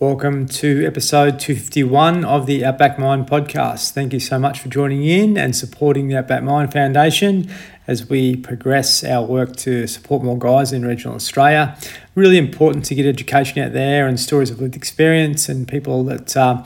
Welcome to episode 251 of the Outback Mind podcast. Thank you so much for joining in and supporting the Outback Mind Foundation as we progress our work to support more guys in regional Australia. Really important to get education out there and stories of lived experience and people that. Uh,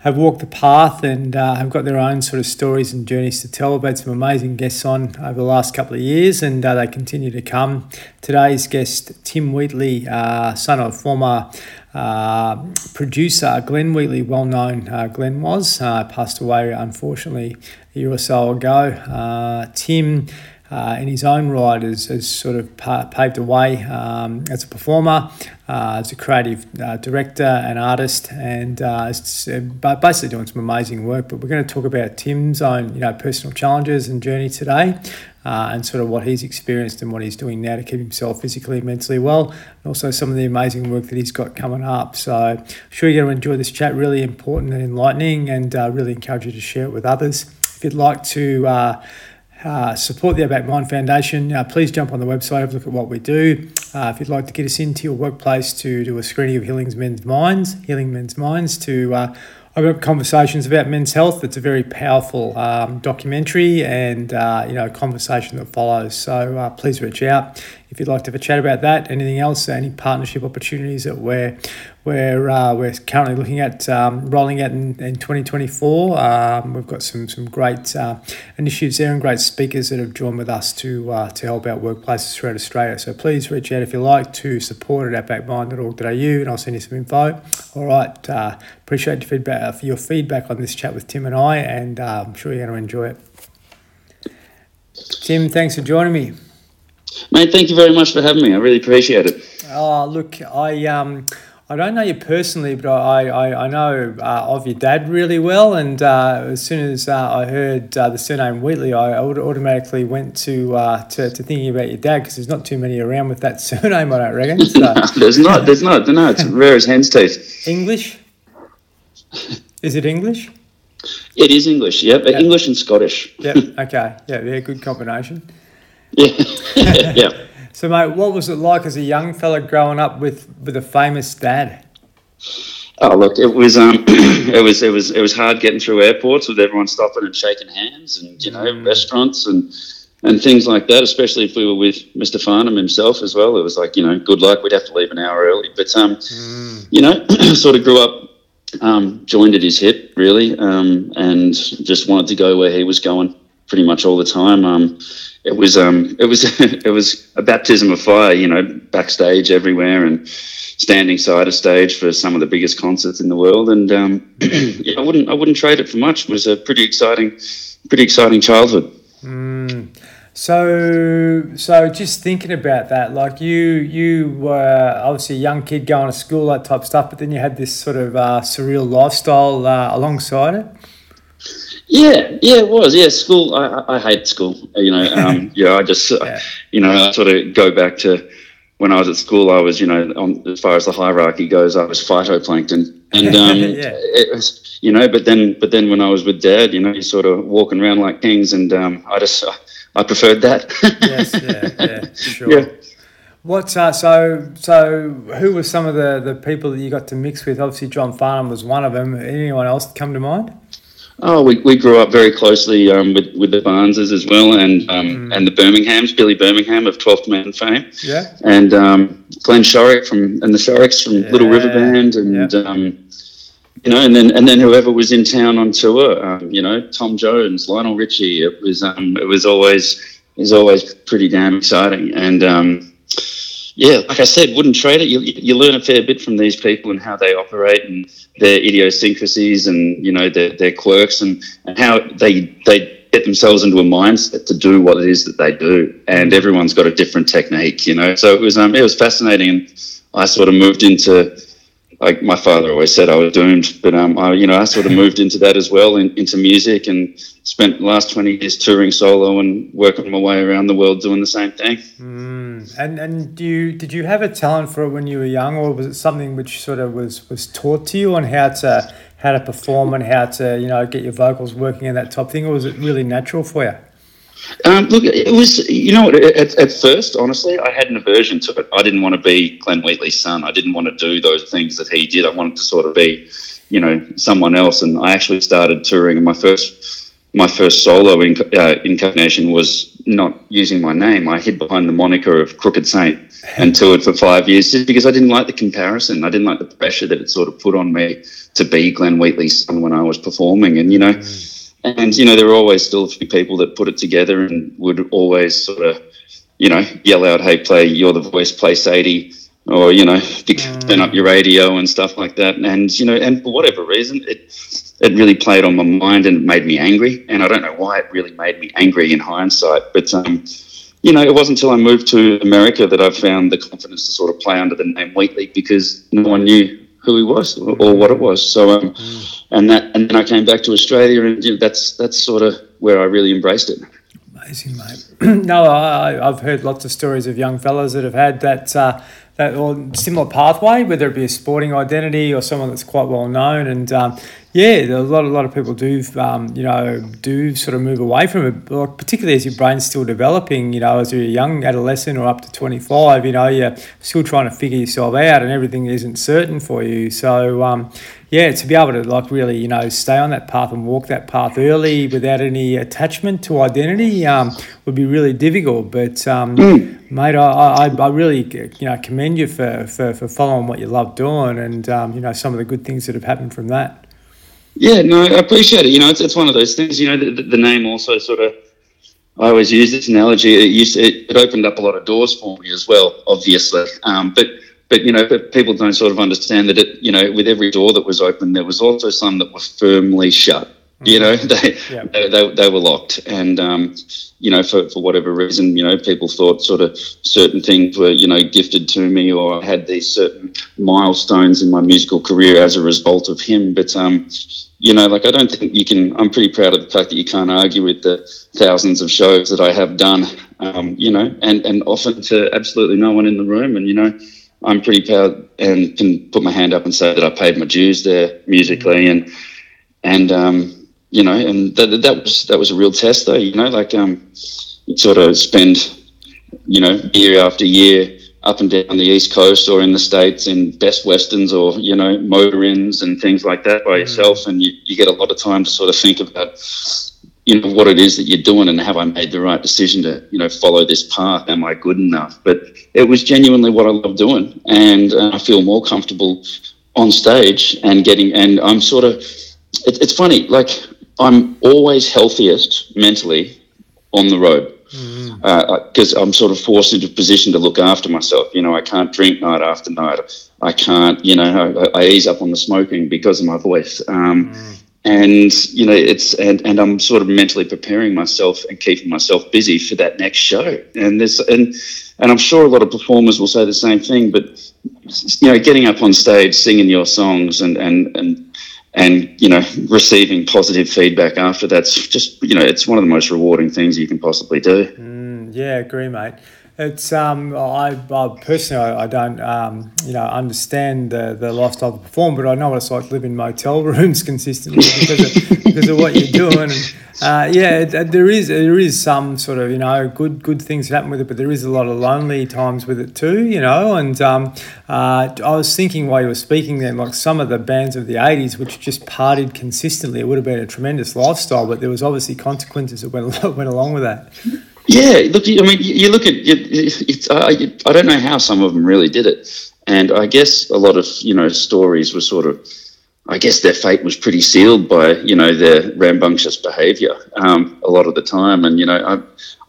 have walked the path and uh, have got their own sort of stories and journeys to tell. We've had some amazing guests on over the last couple of years and uh, they continue to come. Today's guest, Tim Wheatley, uh, son of former uh, producer Glenn Wheatley, well known uh, Glenn was, uh, passed away unfortunately a year or so ago. Tim uh, in his own right has, has sort of paved the way um, as a performer, uh, as a creative uh, director and artist, and uh, uh, basically doing some amazing work. But we're going to talk about Tim's own, you know, personal challenges and journey today. Uh, and sort of what he's experienced and what he's doing now to keep himself physically and mentally well, and also some of the amazing work that he's got coming up. So, I'm sure you're going to enjoy this chat, really important and enlightening, and really encourage you to share it with others. If you'd like to uh, support the Outback Mind Foundation, uh, please jump on the website, have a look at what we do. Uh, if you'd like to get us into your workplace to do a screening of Healing Men's Minds, Healing Men's Minds, to uh, open up conversations about men's health, it's a very powerful um, documentary and uh, you know conversation that follows. So uh, please reach out if you'd like to have a chat about that. Anything else? Any partnership opportunities that we're we're uh, we're currently looking at um, rolling out in, in 2024. Um, we've got some some great uh, initiatives there and great speakers that have joined with us to uh, to help out workplaces throughout Australia. So please reach out if you like to support at outbackmind.org.au and I'll send you some info. All right, uh, appreciate your feedback uh, your feedback on this chat with Tim and I, and uh, I'm sure you're going to enjoy it. Tim, thanks for joining me. Mate, thank you very much for having me. I really appreciate it. Oh, look, I um, I don't know you personally, but I, I, I know uh, of your dad really well. And uh, as soon as uh, I heard uh, the surname Wheatley, I automatically went to, uh, to, to thinking about your dad because there's not too many around with that surname, I don't reckon. So. no, there's not. There's not. No, it's rare as hen's teeth. English? Is it English? It is English. Yep, yep. English and Scottish. Yep. Okay. Yeah. Yeah. Good combination. Yeah. yeah. So, mate, what was it like as a young fella growing up with with a famous dad? Oh, look, it was um, it was it was it was hard getting through airports with everyone stopping and shaking hands, and you know, mm. restaurants and and things like that. Especially if we were with Mr. Farnham himself as well. It was like you know, good luck. We'd have to leave an hour early, but um, mm. you know, sort of grew up um, joined at his hip really, um, and just wanted to go where he was going pretty much all the time. Um, it was um, it was it was a baptism of fire, you know, backstage everywhere and standing side of stage for some of the biggest concerts in the world. And um, yeah, I wouldn't I wouldn't trade it for much. It was a pretty exciting, pretty exciting childhood. Mm. So, so just thinking about that, like you, you were obviously a young kid going to school, that type of stuff, but then you had this sort of uh, surreal lifestyle uh, alongside it. Yeah, yeah, it was. Yeah, school. I, I hate school. You know, um, yeah, I just, yeah. you know, I sort of go back to when I was at school. I was, you know, on, as far as the hierarchy goes, I was phytoplankton, and um, yeah. it was, you know. But then, but then when I was with Dad, you know, he's sort of walking around like kings, and um, I just, I preferred that. yes, yeah, yeah, sure. Yeah. What uh, so so? Who were some of the the people that you got to mix with? Obviously, John Farnham was one of them. Anyone else come to mind? Oh, we, we grew up very closely um, with with the Barneses as well, and um, mm. and the Birminghams, Billy Birmingham of Twelfth Man fame, yeah, and um, Glenn Shorrock from and the Shorrocks from yeah. Little River Band, and yeah. um, you know, and then and then whoever was in town on tour, um, you know, Tom Jones, Lionel Richie. It was um, it was always it was always pretty damn exciting, and um, yeah, like I said, wouldn't trade it. You, you learn a fair bit from these people and how they operate and their idiosyncrasies and you know their, their quirks and, and how they they get themselves into a mindset to do what it is that they do. And everyone's got a different technique, you know. So it was um, it was fascinating, and I sort of moved into like my father always said I was doomed, but um, I, you know, I sort of moved into that as well, in, into music, and spent the last twenty years touring solo and working my way around the world doing the same thing. Mm. And and do you did you have a talent for it when you were young, or was it something which sort of was was taught to you on how to how to perform and how to you know get your vocals working and that type of thing, or was it really natural for you? Um, look, it was, you know, at, at first, honestly, I had an aversion to it. I didn't want to be Glenn Wheatley's son. I didn't want to do those things that he did. I wanted to sort of be, you know, someone else. And I actually started touring. My first, my first solo inc- uh, incarnation was not using my name. I hid behind the moniker of Crooked Saint and toured for five years just because I didn't like the comparison. I didn't like the pressure that it sort of put on me to be Glenn Wheatley's son when I was performing. And, you know, mm and, you know, there were always still a few people that put it together and would always sort of, you know, yell out, hey, play You're the Voice, play Sadie, or, you know, turn up your radio and stuff like that. And, you know, and for whatever reason, it, it really played on my mind and made me angry. And I don't know why it really made me angry in hindsight. But, um, you know, it wasn't until I moved to America that I found the confidence to sort of play under the name Wheatley because no one knew who he was or, or what it was. So, um, mm. and that, and then I came back to Australia, and you know, that's that's sort of where I really embraced it. Amazing, mate. no, I, have heard lots of stories of young fellas that have had that. Uh, that or similar pathway, whether it be a sporting identity or someone that's quite well known, and um, yeah, a lot, a lot of people do, um, you know, do sort of move away from it, particularly as your brain's still developing. You know, as you're a young adolescent or up to 25, you know, you're still trying to figure yourself out, and everything isn't certain for you. So, um, yeah, to be able to like really, you know, stay on that path and walk that path early without any attachment to identity um, would be really difficult. But mm. mate, I, I, I, really, you know, commend you for, for, for following what you love doing, and um, you know, some of the good things that have happened from that. Yeah, no, I appreciate it. You know, it's, it's one of those things. You know, the, the name also sort of. I always use this analogy. It used it, it, opened up a lot of doors for me as well, obviously. Um, but but you know, but people don't sort of understand that it. You know, with every door that was open, there was also some that were firmly shut. You know, they, yeah. they, they, they, were locked. And, um, you know, for, for whatever reason, you know, people thought sort of certain things were, you know, gifted to me or I had these certain milestones in my musical career as a result of him. But, um, you know, like I don't think you can, I'm pretty proud of the fact that you can't argue with the thousands of shows that I have done, um, you know, and, and often to absolutely no one in the room. And, you know, I'm pretty proud and can put my hand up and say that I paid my dues there musically and, and, um, you know, and that, that was that was a real test, though. You know, like um, you sort of spend, you know, year after year up and down the east coast or in the states in best westerns or you know motor inns and things like that by mm. yourself, and you, you get a lot of time to sort of think about you know what it is that you're doing and have I made the right decision to you know follow this path? Am I good enough? But it was genuinely what I love doing, and uh, I feel more comfortable on stage and getting. And I'm sort of it, it's funny, like I'm always healthiest mentally on the road because mm. uh, I'm sort of forced into a position to look after myself. You know, I can't drink night after night. I can't, you know, I, I ease up on the smoking because of my voice. Um, mm. And you know, it's and, and I'm sort of mentally preparing myself and keeping myself busy for that next show. And this and and I'm sure a lot of performers will say the same thing. But you know, getting up on stage, singing your songs, and and and and you know receiving positive feedback after that's just you know it's one of the most rewarding things you can possibly do. Mm, yeah agree mate. It's um I, I personally I, I don't um you know understand the, the lifestyle the perform but I know what it's like to live in motel rooms consistently because because of what you're doing uh, yeah, there is there is some sort of you know good good things happen with it, but there is a lot of lonely times with it too, you know. And um, uh, I was thinking while you were speaking then, like some of the bands of the '80s, which just partied consistently, it would have been a tremendous lifestyle, but there was obviously consequences that went went along with that. Yeah, look, I mean, you look at it's. I, I don't know how some of them really did it, and I guess a lot of you know stories were sort of I guess their fate was pretty sealed by you know their rambunctious behaviour um, a lot of the time, and you know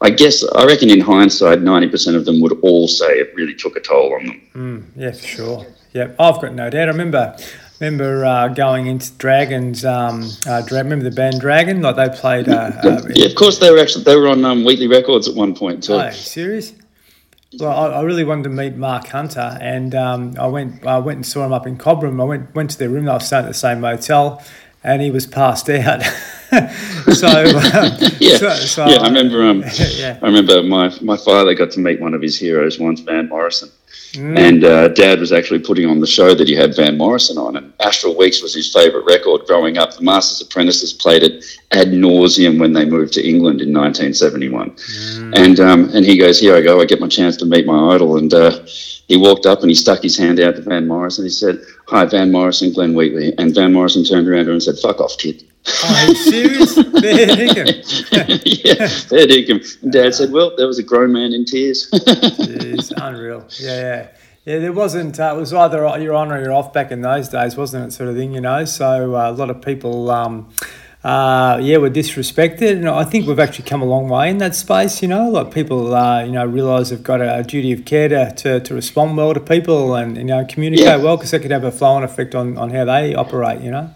I, I guess I reckon in hindsight, ninety percent of them would all say it really took a toll on them. Mm, yeah, for sure. Yeah, I've got no doubt. I remember remember uh, going into Dragons. Um, uh, remember the band Dragon? Like they played. Uh, uh yeah, of course they were actually they were on um, Wheatley Records at one point too. Oh, serious? Well, I, I, really wanted to meet Marc Hunter, and um, I went. I went and saw him up in Cobram. I went went to their room. They were staying at the same motel, and he was passed out. so, um, yeah, so, so, yeah. I remember. Um, yeah. I remember my my father got to meet one of his heroes once, Van Morrison. Mm. And uh, Dad was actually putting on the show that he had Van Morrison on, and Astral Weeks was his favourite record growing up. The Masters Apprentices played it ad nauseum when they moved to England in 1971. Mm. And um, and he goes, "Here I go, I get my chance to meet my idol." And uh, he walked up and he stuck his hand out to Van Morrison. He said, "Hi, Van Morrison, Glenn Wheatley." And Van Morrison turned around and said, "Fuck off, kid." Oh, are you serious? Fair dinkum. yeah, fair dinkum. And Dad said, "Well, there was a grown man in tears." it's unreal. Yeah, yeah. Yeah, there wasn't. Uh, it was either you're on or you're off back in those days, wasn't it? Sort of thing, you know. So uh, a lot of people, um, uh, yeah, were disrespected, and I think we've actually come a long way in that space. You know, like people, uh, you know, realise they've got a, duty of care to, to, to respond well to people and you know communicate yeah. well because that could have a flow-on effect on, on how they operate. You know.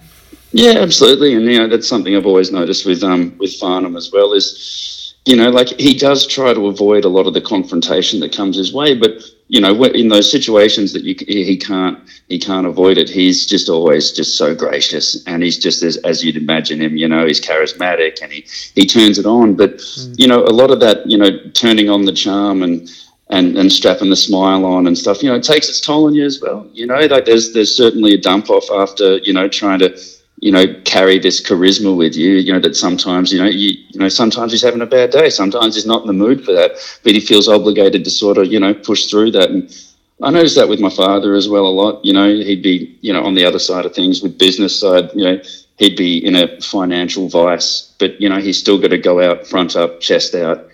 Yeah, absolutely, and you know that's something I've always noticed with um with Farnham as well is, you know, like he does try to avoid a lot of the confrontation that comes his way, but you know, in those situations that you, he can't he can't avoid it. He's just always just so gracious, and he's just as as you'd imagine him. You know, he's charismatic, and he he turns it on. But mm. you know, a lot of that, you know, turning on the charm and and and strapping the smile on and stuff. You know, it takes its toll on you as well. You know, like there's there's certainly a dump off after you know trying to you know, carry this charisma with you, you know, that sometimes, you know, you, you know, sometimes he's having a bad day. Sometimes he's not in the mood for that, but he feels obligated to sort of, you know, push through that. And I noticed that with my father as well a lot. You know, he'd be, you know, on the other side of things with business side, you know, he'd be in a financial vice, but, you know, he's still got to go out front up, chest out,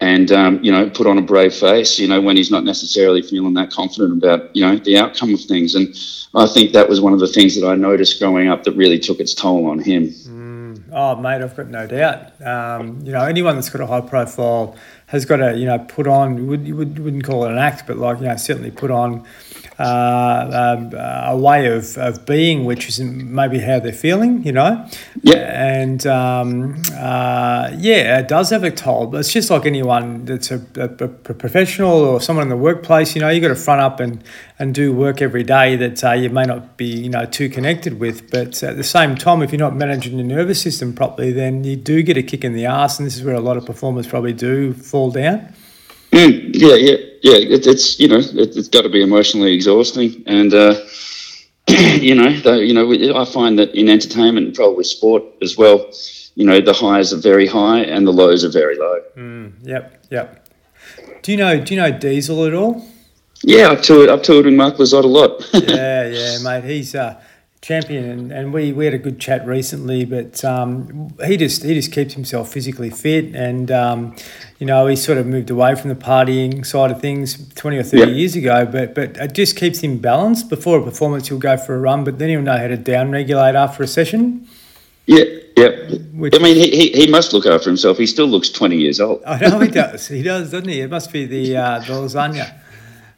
and um, you know put on a brave face you know when he's not necessarily feeling that confident about you know the outcome of things. And i think that was one of the things that i noticed growing up that really took its toll on him. Mm. oh mate i've got no doubt. Um, you know anyone that's got a high profile has got to you know put on you, would, you wouldn't call it an act but like you know certainly put on uh, um, a way of, of being, which is maybe how they're feeling, you know. Yeah. And um, uh, yeah, it does have a toll. But it's just like anyone that's a, a, a, professional or someone in the workplace. You know, you got to front up and, and do work every day that uh, you may not be you know too connected with. But at the same time, if you're not managing your nervous system properly, then you do get a kick in the ass, and this is where a lot of performers probably do fall down. Mm, yeah, yeah, yeah. It, it's you know it, has got to be emotionally exhausting, and uh, you know, you know, I find that in entertainment and probably sport as well, you know, the highs are very high and the lows are very low. Mm, yep, yep. Do you know Do you know Diesel at all? Yeah, I've toured. I've toured with Mark Lizotte a lot. yeah, yeah, mate. He's uh, champion, and, and we, we had a good chat recently. But um, he just he just keeps himself physically fit, and um, you know he sort of moved away from the partying side of things twenty or thirty years ago. But but it just keeps him balanced. Before a performance, he'll go for a run, but then he'll know how to down regulate after a session. Yeah, yeah. Which, I mean, he, he, he must look after himself. He still looks 20 years old. I know he does. He does, doesn't he? It must be the, uh, the lasagna.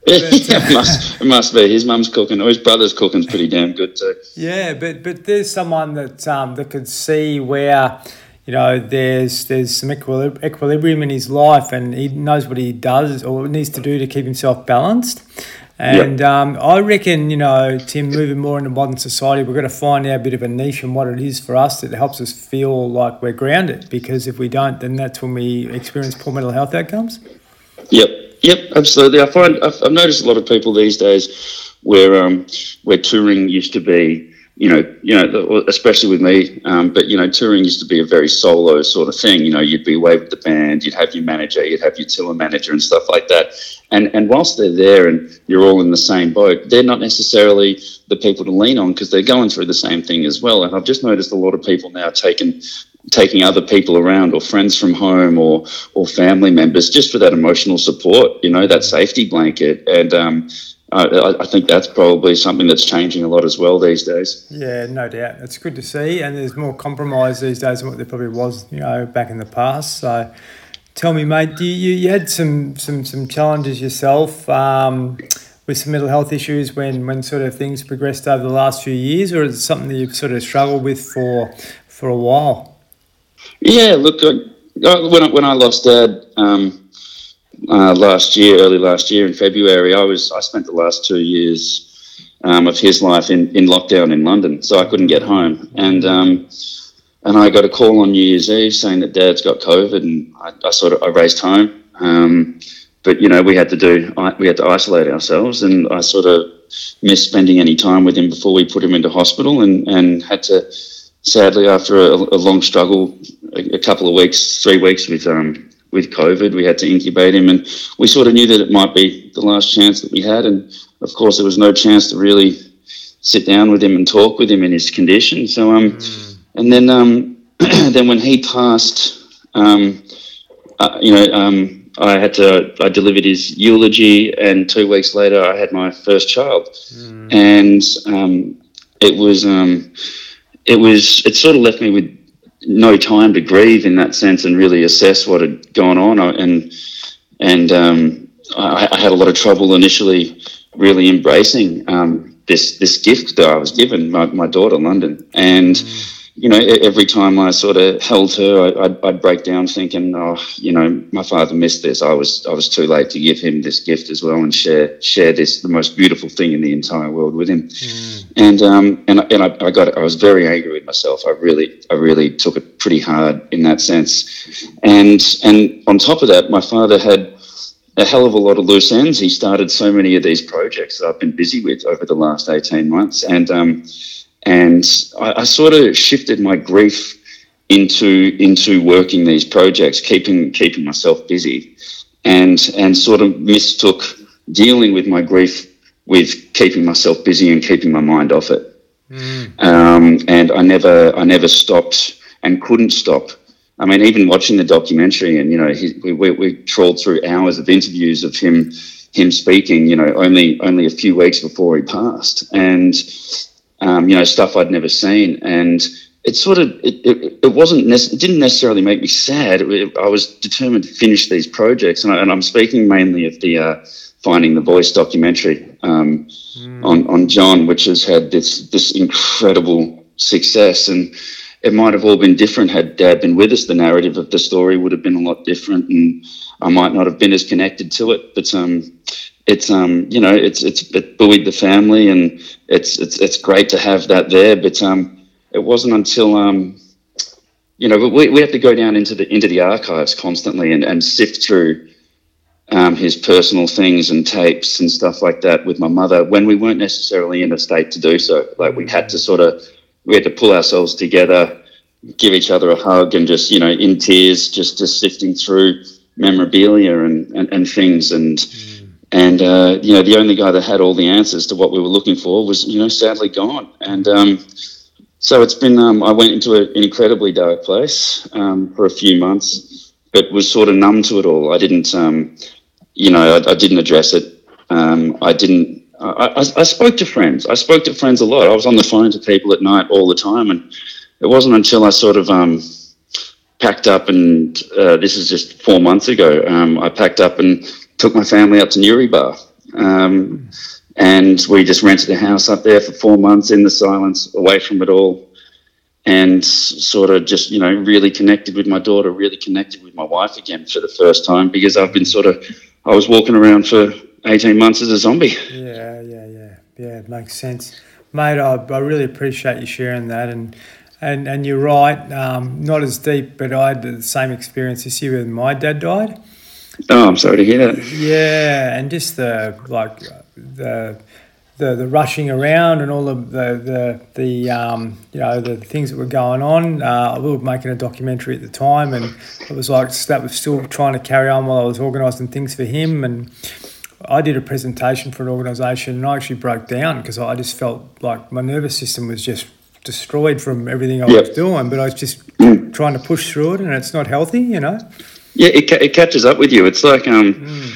It must it must be his mum's cooking or his brother's cooking's pretty damn good too. Yeah, but but there's someone that um, that could see where you know there's there's some equilibrium in his life and he knows what he does or needs to do to keep himself balanced. And yep. um, I reckon, you know, Tim, moving more into modern society, we're going to find out a bit of a niche and what it is for us that helps us feel like we're grounded. Because if we don't, then that's when we experience poor mental health outcomes. Yep, Yep, absolutely. I find I've, I've noticed a lot of people these days where um, where touring used to be, you know, you know, especially with me. Um, but you know, touring used to be a very solo sort of thing. You know, you'd be away with the band, you'd have your manager, you'd have your tour manager and stuff like that. And and whilst they're there and you're all in the same boat, they're not necessarily the people to lean on because they're going through the same thing as well. And I've just noticed a lot of people now taking taking other people around or friends from home or or family members just for that emotional support you know that safety blanket and um, I, I, think that's probably something that's changing a lot as well these days. Yeah, no doubt. It's good to see, and there's more compromise these days than what there probably was, you know, back in the past. So, tell me, mate, you, you had some some some challenges yourself um, with some mental health issues when when sort of things progressed over the last few years, or is it something that you've sort of struggled with for for a while? Yeah, look, uh, when I, when I lost Dad um, uh, last year, early last year in February, I was I spent the last two years um, of his life in, in lockdown in London, so I couldn't get home, and um, and I got a call on New Year's Eve saying that Dad's got COVID, and I, I sort of I raced home. Um, but you know, we had to do we had to isolate ourselves, and I sort of missed spending any time with him before we put him into hospital, and and had to sadly after a, a long struggle, a, a, couple of weeks, three weeks with um with COVID, we had to incubate him, and we sort of knew that it might be the last chance that we had, and of course there was no chance to really sit down with him and talk with him in his condition. So um, mm. and then um, then when he passed, um, uh, you know um I had to, I delivered his eulogy, and two weeks later, I had my first child. Mm. And um, it was, um, it was, it sort of left me with no time to grieve in that sense and really assess what had gone on. And, and um, I, I, had a lot of trouble initially really embracing um, this, this gift that I was given, my, my daughter, London. And, mm you know, every time I sort of held her, I, would I'd break down thinking, oh, you know, my father missed this. I was I was too late to give him this gift as well and share share this the most beautiful thing in the entire world with him. Mm. And um and and I, I got. I was very angry with myself. I really I really took it pretty hard in that sense. And and on top of that, my father had a hell of a lot of loose ends. He started so many of these projects that I've been busy with over the last eighteen months, and um and I, I sort of shifted my grief into into working these projects, keeping keeping myself busy, and and sort of mistook dealing with my grief with keeping myself busy and keeping my mind off it. Mm. Um, and I never I never stopped and couldn't stop. I mean, even watching the documentary, and you know, he, we, we, we trawled through hours of interviews of him him speaking. You know, only only a few weeks before he passed, and um, you know, stuff I'd never seen. And it sort of, it, it, it wasn't, nec- it didn't necessarily make me sad. It, I was determined to finish these projects. And, I, am speaking mainly of the uh, Finding the Voice documentary um, mm. on, on John, which has had this, this incredible success. And it might have all been different had Dad been with us. The narrative of the story would have been a lot different. And I might not have been as connected to it. But um, it's um you know it's it's it buoyed the family and it's it's it's great to have that there but um it wasn't until um you know we, we have to go down into the into the archives constantly and, and sift through um, his personal things and tapes and stuff like that with my mother when we weren't necessarily in a state to do so. Like we had to sort of we had to pull ourselves together give each other a hug and just you know in tears just just sifting through memorabilia and and, and things and mm and uh, you know the only guy that had all the answers to what we were looking for was you know sadly gone. And um, so it's been um, i went into an incredibly dark place um, for a few months but was sort of numb to it all. I didn't um, you know I, I, didn't address it. Um, i didn't I, I, I, spoke to friends. I spoke to friends a lot. I was on the phone to people at night all the time. And it wasn't until i sort of um, packed up and uh, this is just four months ago i packed up and took my family up to Newrybar. Um, and we just rented a house up there for four months in the silence, away from it all, and sort of just, you know, really connected with my daughter, really connected with my wife again for the first time because I've been sort of, I was walking around for 18 months as a zombie. Yeah, yeah, yeah. Yeah, it makes sense. Mate, I, I really appreciate you sharing that. And, and, and you're right, um, not as deep, but I had the same experience this year when my dad died. Oh, I'm sorry to hear that. Yeah, and just the like the the, the rushing around and all of the the, the um, you know the things that were going on. Uh, we were making a documentary at the time, and it was like that was still trying to carry on while I was organising things for him. And I did a presentation for an organisation, and I actually broke down because I just felt like my nervous system was just destroyed from everything I yep. was doing. But I was just mm. trying to push through it, and it's not healthy, you know. Yeah, it, it catches up with you. It's like, um, mm.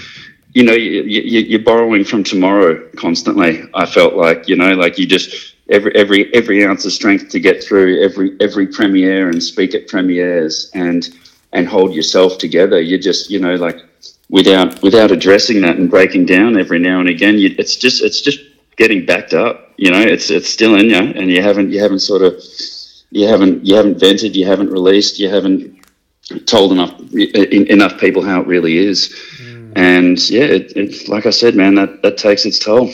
you know, you, you, you're borrowing from tomorrow constantly. I felt like, you know, like you just every every every ounce of strength to get through every every premiere and speak at premieres and and hold yourself together. You just, you know, like without without addressing that and breaking down every now and again. You, it's just it's just getting backed up. You know, it's it's still in you, and you haven't you haven't sort of you haven't you haven't vented, you haven't released, you haven't told enough enough people how it really is. Mm. And yeah, it, it, like I said, man, that, that takes its toll.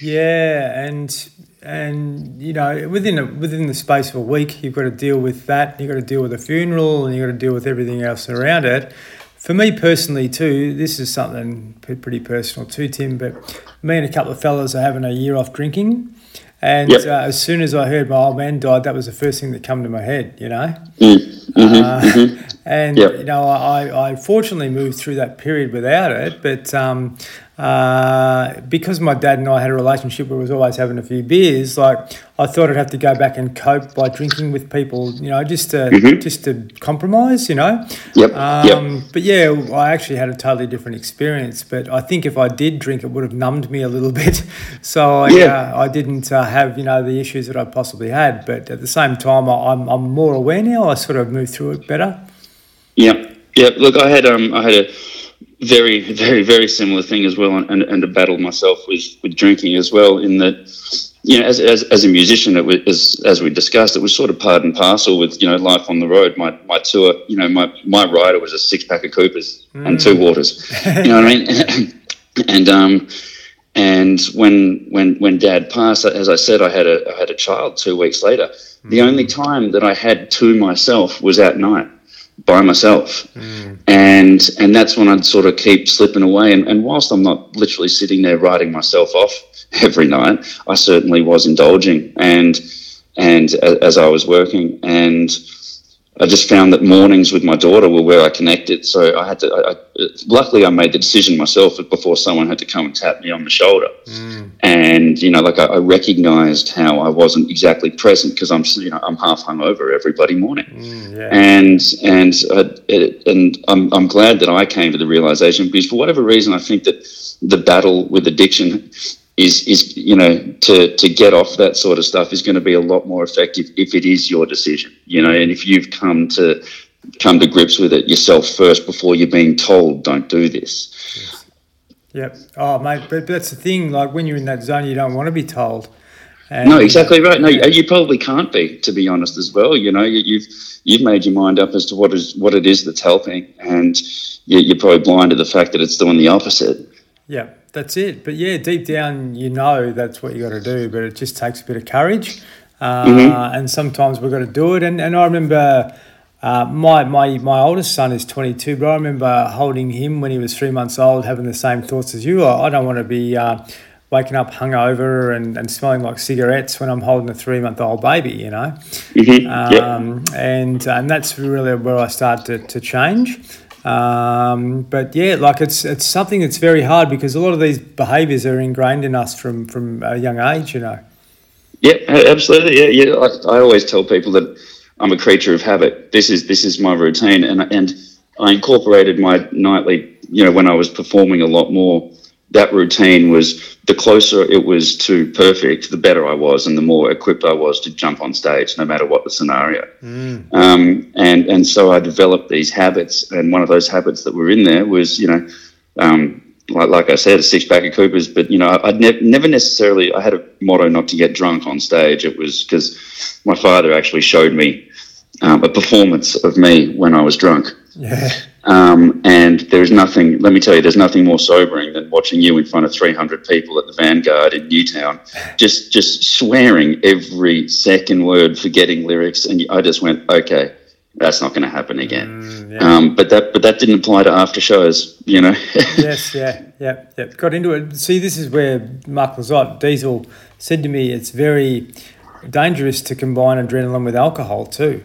Yeah, and and you know within a, within the space of a week, you've got to deal with that. You've got to deal with the funeral, and you've got to deal with everything else around it. for me personally too, this is something pretty personal too, Tim. But me and a couple of fellas are having a year off drinking, and yep. uh, as soon as I heard my old man died, that was the first thing that came to my head. You know, mm. Mm-hmm. Uh, mm-hmm. and yep. you know, I, I fortunately moved through that period without it, but um, uh, because my dad and I had a relationship where we was always having a few beers, like I thought I'd have to go back and cope by drinking with people, you know, just to mm-hmm. just to compromise, you know. Yep. Um, yep. But yeah, I actually had a totally different experience. But I think if I did drink, it would have numbed me a little bit. So I, yeah. uh, I didn't uh, have you know the issues that I possibly had. But at the same time, I, I'm I'm more aware now. I sort of moved through it better. Yeah. Yeah. Look, I had um I had a very, very, very similar thing as well, and, and a battle myself with, with drinking as well. In that, you know, as, as, as a musician, it was, as, as we discussed, it was sort of part and parcel with you know life on the road. My my tour, you know, my my rider was a six pack of Coopers mm. and two waters. You know what I mean? and um, and when when when Dad passed, as I said, I had a I had a child two weeks later. Mm. The only time that I had to myself was at night by myself. Mm. And and that's when I'd sort of keep slipping away. And, and whilst I'm not literally sitting there writing myself off every night, I certainly was indulging and and as I was working and I just found that mornings with my daughter were where I connected. So I had to. I, I, luckily, I made the decision myself before someone had to come and tap me on the shoulder. Mm. And you know, like I, I, recognized how I wasn't exactly present because I'm, you know, I'm half hungover every bloody morning. Mm, yeah. And and uh, it, and I'm I'm glad that I came to the realization because for whatever reason, I think that the battle with addiction is is you know to to get off that sort of stuff is going to be a lot more effective if it is your decision you know and if you've come to come to grips with it yourself first before you're being told don't do this. Yep. Oh mate but that's the thing like when you're in that zone you don't want to be told. And no exactly right. No you probably can't be to be honest as well you know you've you've made your mind up as to what is what it is that's helping and you're probably blind to the fact that it's doing the opposite yeah that's it. But yeah, deep down, you know that's what you got to do, but it just takes a bit of courage. Uh, mm-hmm. And sometimes we've got to do it. And, and I remember uh, my, my, my oldest son is 22, but I remember holding him when he was three months old, having the same thoughts as you. I, I don't want to be uh, waking up hungover and, and smelling like cigarettes when I'm holding a three month old baby, you know? Mm-hmm. Um, yep. and, and that's really where I started to, to change. Um, but yeah, like it's it's something that's very hard because a lot of these behaviours are ingrained in us from from a young age, you know. Yeah, absolutely. Yeah, yeah. I, I always tell people that I'm a creature of habit. This is this is my routine, and and I incorporated my nightly. You know, when I was performing a lot more that routine was the closer it was to perfect, the better I was, and the more equipped I was to jump on stage, no matter what the scenario. Mm. Um, and and so I developed these habits, and one of those habits that were in there was, you know, um, like, like I said, a six pack of Coopers. But you know, I'd ne- never necessarily. I had a motto not to get drunk on stage. It was because my father actually showed me um, a performance of me when I was drunk. Yeah. Um, and there's nothing, let me tell you, there's nothing more sobering than watching you in front of 300 people at the Vanguard in Newtown, just just swearing every second word, forgetting lyrics. And I just went, okay, that's not going to happen again. Mm, yeah. um, but that but that didn't apply to after shows, you know. yes, yeah, yeah, yeah. Got into it. See, this is where Mark Lizotte, Diesel, said to me, it's very dangerous to combine adrenaline with alcohol too.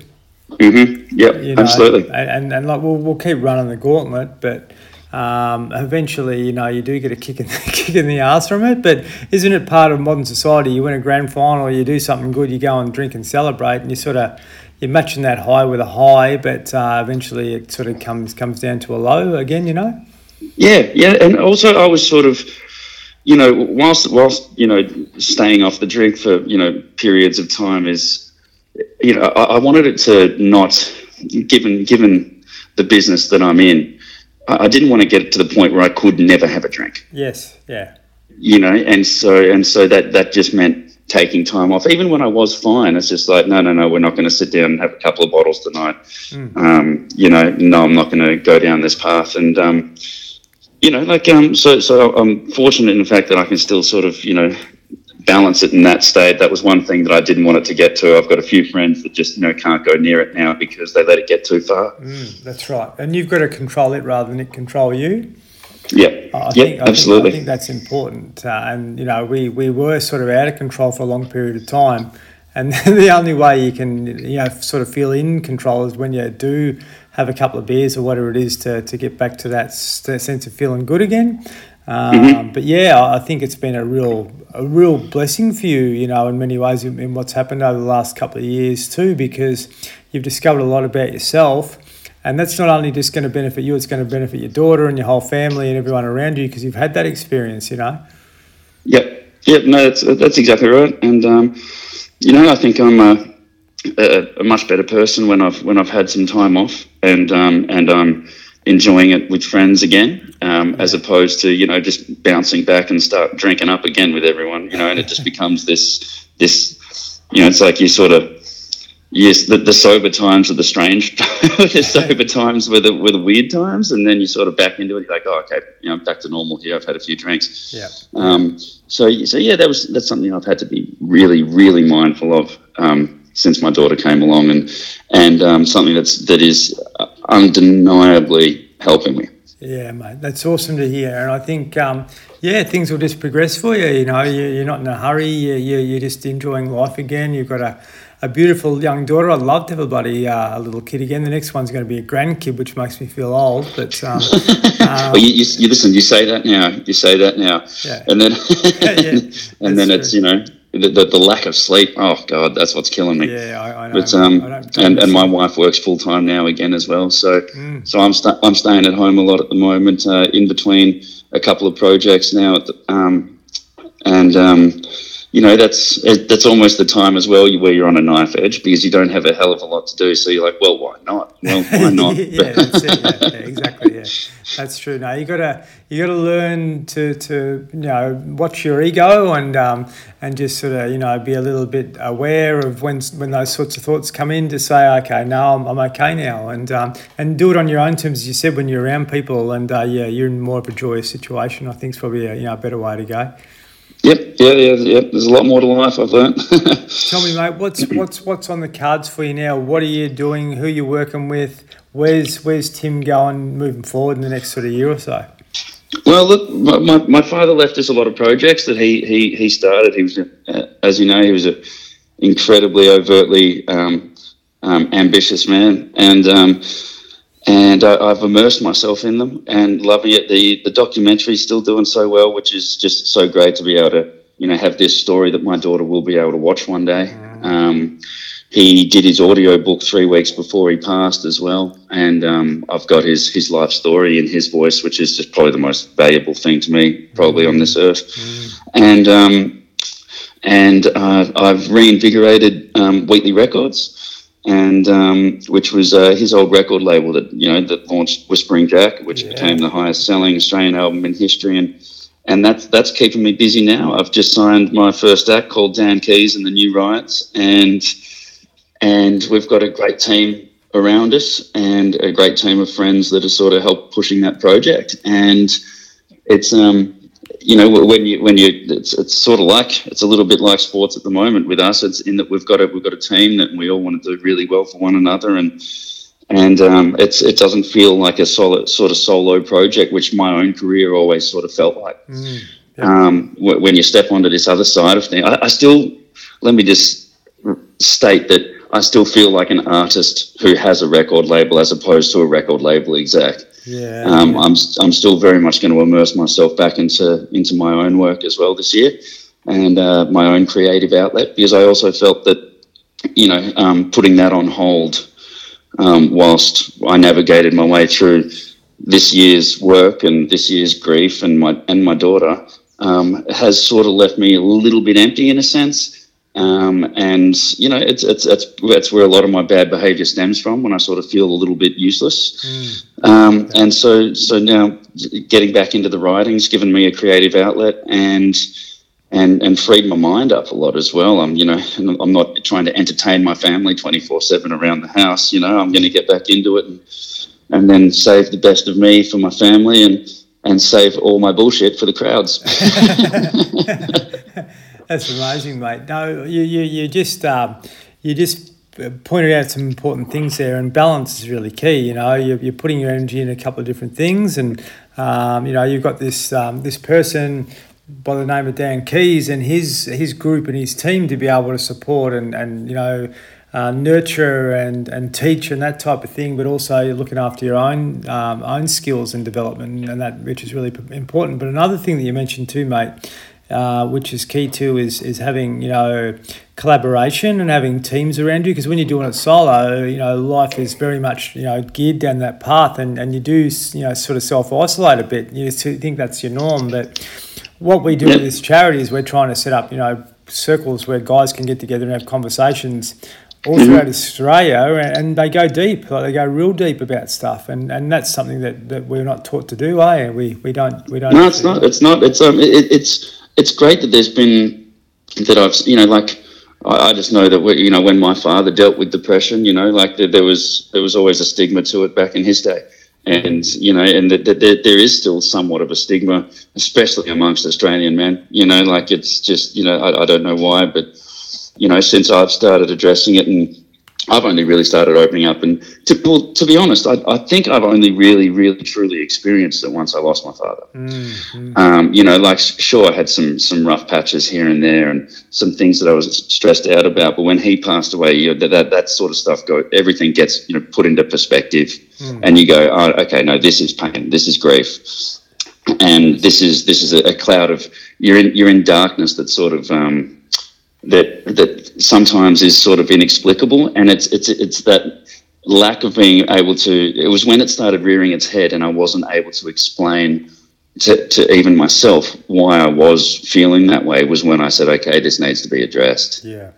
Mm-hmm. Yeah, you know, absolutely. And, and, and like we'll, we'll keep running the gauntlet, but um, eventually, you know, you do get a kick in, the, kick in the ass from it. But isn't it part of modern society? You win a grand final, you do something good, you go and drink and celebrate, and you sort of you're matching that high with a high, but uh, eventually it sort of comes comes down to a low again. You know. Yeah, yeah, and also I was sort of you know, whilst whilst you know staying off the drink for you know periods of time is you know, I, I, wanted it to not, given given the business that I'm in, I, I didn't want to get it to the point where I could never have a drink. Yes, yeah. You know, and so and so that that just meant taking time off. Even when I was fine, it's just like, no, no, no, we're not going to sit down and have a couple of bottles tonight. Mm. Um, you know, no, I'm not going to go down this path. And um, you know, like um, so so I'm fortunate in the fact that I can still sort of you know balance it in that state. That was one thing that I didn't want it to get to. I've got a few friends that just you know can't go near it now because they let it get too far. Mm, that's right, and you've got to control it rather than it control you. Yeah, yeah, think, absolutely. I think, I think that's important, uh, and you know we we were sort of out of control for a long period of time. And the only way you can, you know, sort of feel in control is when you do have a couple of beers or whatever it is to, to get back to that sense of feeling good again. Um, mm-hmm. But yeah, I think it's been a real a real blessing for you, you know, in many ways in, in what's happened over the last couple of years too, because you've discovered a lot about yourself. And that's not only just going to benefit you, it's going to benefit your daughter and your whole family and everyone around you because you've had that experience, you know? Yep. Yep. No, that's, that's exactly right. And, um, you know, I think I'm a, a, a, much better person when I've, when I've had some time off and, um, and, um, enjoying it with friends again, um, as opposed to you know just bouncing back and start drinking up again with everyone. You know, and it just becomes this this you know it's like you sort of yes the, the sober times are the strange the sober times were the were the weird times, and then you sort of back into it You're like oh okay you know back to normal here. I've had a few drinks. Yeah. Um. So so yeah, that was that's something I've had to be really really mindful of. Um, since my daughter came along, and and um, something that's that is undeniably helping me. Yeah, mate, that's awesome to hear, and I think um, yeah, things will just progress for you. You know, you, are not in a hurry. You, you, are just enjoying life again. You've got a, a beautiful young daughter. I'd love to have a buddy, uh, a little kid again. The next one's going to be a grandkid, which makes me feel old. But um, well, you, you, you, listen. You say that now. You say that now, yeah. and then yeah, and then true. it's you know the, the, the, lack of sleep. Oh God, that's what's killing me. Yeah, I, I know. But um, and, and my wife works full time now again as well. So mm. so I'm sta- I'm staying at home a lot at the moment, uh, in between a couple of projects now. At the, um, and um, you know that's that's almost the time as well where you're on a knife edge because you don't have a hell of a lot to do. So you're like, well, why not? Well, why not? yeah, that's it. Yeah, yeah, exactly. Yeah, that's true. No, you gotta you gotta learn to to you know watch your ego and um, and just sort of you know be a little bit aware of when when those sorts of thoughts come in to say, okay, now I'm, I'm okay now, and um, and do it on your own terms, as you said, when you're around people, and uh, yeah, you're in more of a joyous situation. I think is probably a you know a better way to go. Yep, yeah, yeah, yeah. There's a lot more to life. I've learned. Tell me, mate, what's what's what's on the cards for you now? What are you doing? Who are you working with? Where's where's Tim going moving forward in the next sort of year or so? Well, look, my, my father left us a lot of projects that he he, he started. He was, uh, as you know, he was an incredibly overtly um, um, ambitious man, and um, and I, have immersed myself in them and loving it. The the documentary is still doing so well, which is just so great to be able to you know have this story that my daughter will be able to watch one day. Um, he did his audio book three weeks before he passed as well, and um, I've got his his life story in his voice, which is just probably the most valuable thing to me probably on this earth. Mm. And um, and uh, I've reinvigorated um, Wheatley Records and um, which was uh, his old record label that you know that launched Whispering Jack, which yeah. became the highest selling Australian album in history, and and that's that's keeping me busy now. I've just signed my first act called Dan Keys and the New Riots, and and we've got a great team around us and a great team of friends that are sort of help pushing that project, and it's um you know when you when you it's, it's sort of like it's a little bit like sports at the moment with us. It's in that we've got a we've got a team that we all want to do really well for one another and and um, it's it doesn't feel like a solid sort of solo project which my own career always sort of felt like. Mm, yeah. um, when you step onto this other side of things I, I still let me just state that I still feel like an artist who has a record label as opposed to a record label exec yeah, um. I'm I'm still very much going to immerse myself back into into my own work as well this year, and uh, my own creative outlet because I also felt that you know um, putting that on hold um, whilst I navigated my way through this year's work and this year's grief and my and my daughter um, has sort of left me a little bit empty in a sense. Um, and you know, it's, it's, it's, that's where a lot of my bad behavior stems from when I sort of feel a little bit useless. Mm. Um, and so, so now getting back into the writing's given me a creative outlet and, and, and freed my mind up a lot as well. I'm, you know, I'm not trying to entertain my family 24 seven around the house. You know, I'm going to get back into it and, and then save the best of me for my family and, and save all my bullshit for the crowds. That's amazing, mate. No, you you you just uh, you just pointed out some important things there, and balance is really key. You know, you're, you're putting your energy in a couple of different things, and um, you know, you've got this um, this person by the name of Dan Keys and his his group and his team to be able to support and and you know. Uh, nurture and, and teach and that type of thing, but also you're looking after your own um, own skills and development, and that which is really important. But another thing that you mentioned too, mate, uh, which is key too, is is having you know collaboration and having teams around you. Because when you're doing it solo, you know life is very much you know geared down that path, and, and you do you know sort of self isolate a bit. You think that's your norm, but what we do with this charity is we're trying to set up you know circles where guys can get together and have conversations all throughout mm-hmm. Australia, and they go deep, like they go real deep about stuff, and, and that's something that, that we're not taught to do, eh? We we don't we don't. No, it's not. It's not. It's um. It, it's it's great that there's been that I've you know like I, I just know that you know when my father dealt with depression, you know, like there, there was there was always a stigma to it back in his day, and you know, and that, that there, there is still somewhat of a stigma, especially amongst Australian men. You know, like it's just you know I, I don't know why, but you know since I've started addressing it and I've only really started opening up, and to well, to be honest, I, I think I've only really, really, truly experienced it once I lost my father. Mm-hmm. Um, you know, like sure, I had some some rough patches here and there, and some things that I was stressed out about. But when he passed away, you know, that, that that sort of stuff go, everything gets you know put into perspective, mm. and you go, oh, okay, no, this is pain, this is grief, and this is this is a, a cloud of you're in you're in darkness that sort of. Um, that that sometimes is sort of inexplicable, and it's it's it's that lack of being able to. It was when it started rearing its head, and I wasn't able to explain to, to even myself why I was feeling that way. Was when I said, "Okay, this needs to be addressed." Yeah.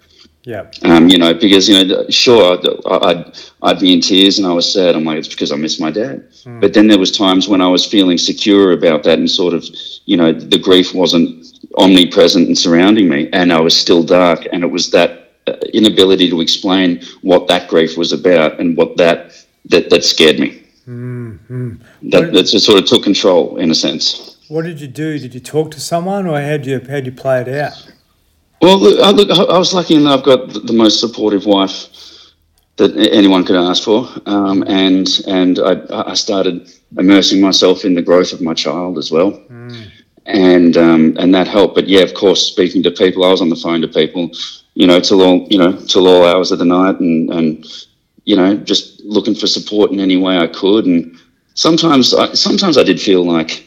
Yeah. Um, you know, because you know, sure, I'd I'd be in tears and I was sad. I'm like, it's because I miss my dad. Mm. But then there was times when I was feeling secure about that, and sort of, you know, the grief wasn't omnipresent and surrounding me, and I was still dark. And it was that uh, inability to explain what that grief was about and what that that, that scared me. Mm-hmm. That, that sort of took control in a sense. What did you do? Did you talk to someone, or how do you how you play it out? Well, look, I, look, I was lucky enough. I've got the most supportive wife that anyone could ask for, um, and and I, I started immersing myself in the growth of my child as well. Mm and um, and that helped. But yeah, of course, speaking to people, I was on the phone to people, you know, till all you know till all hours of the night, and and you know, just looking for support in any way I could. And sometimes, I, sometimes I did feel like,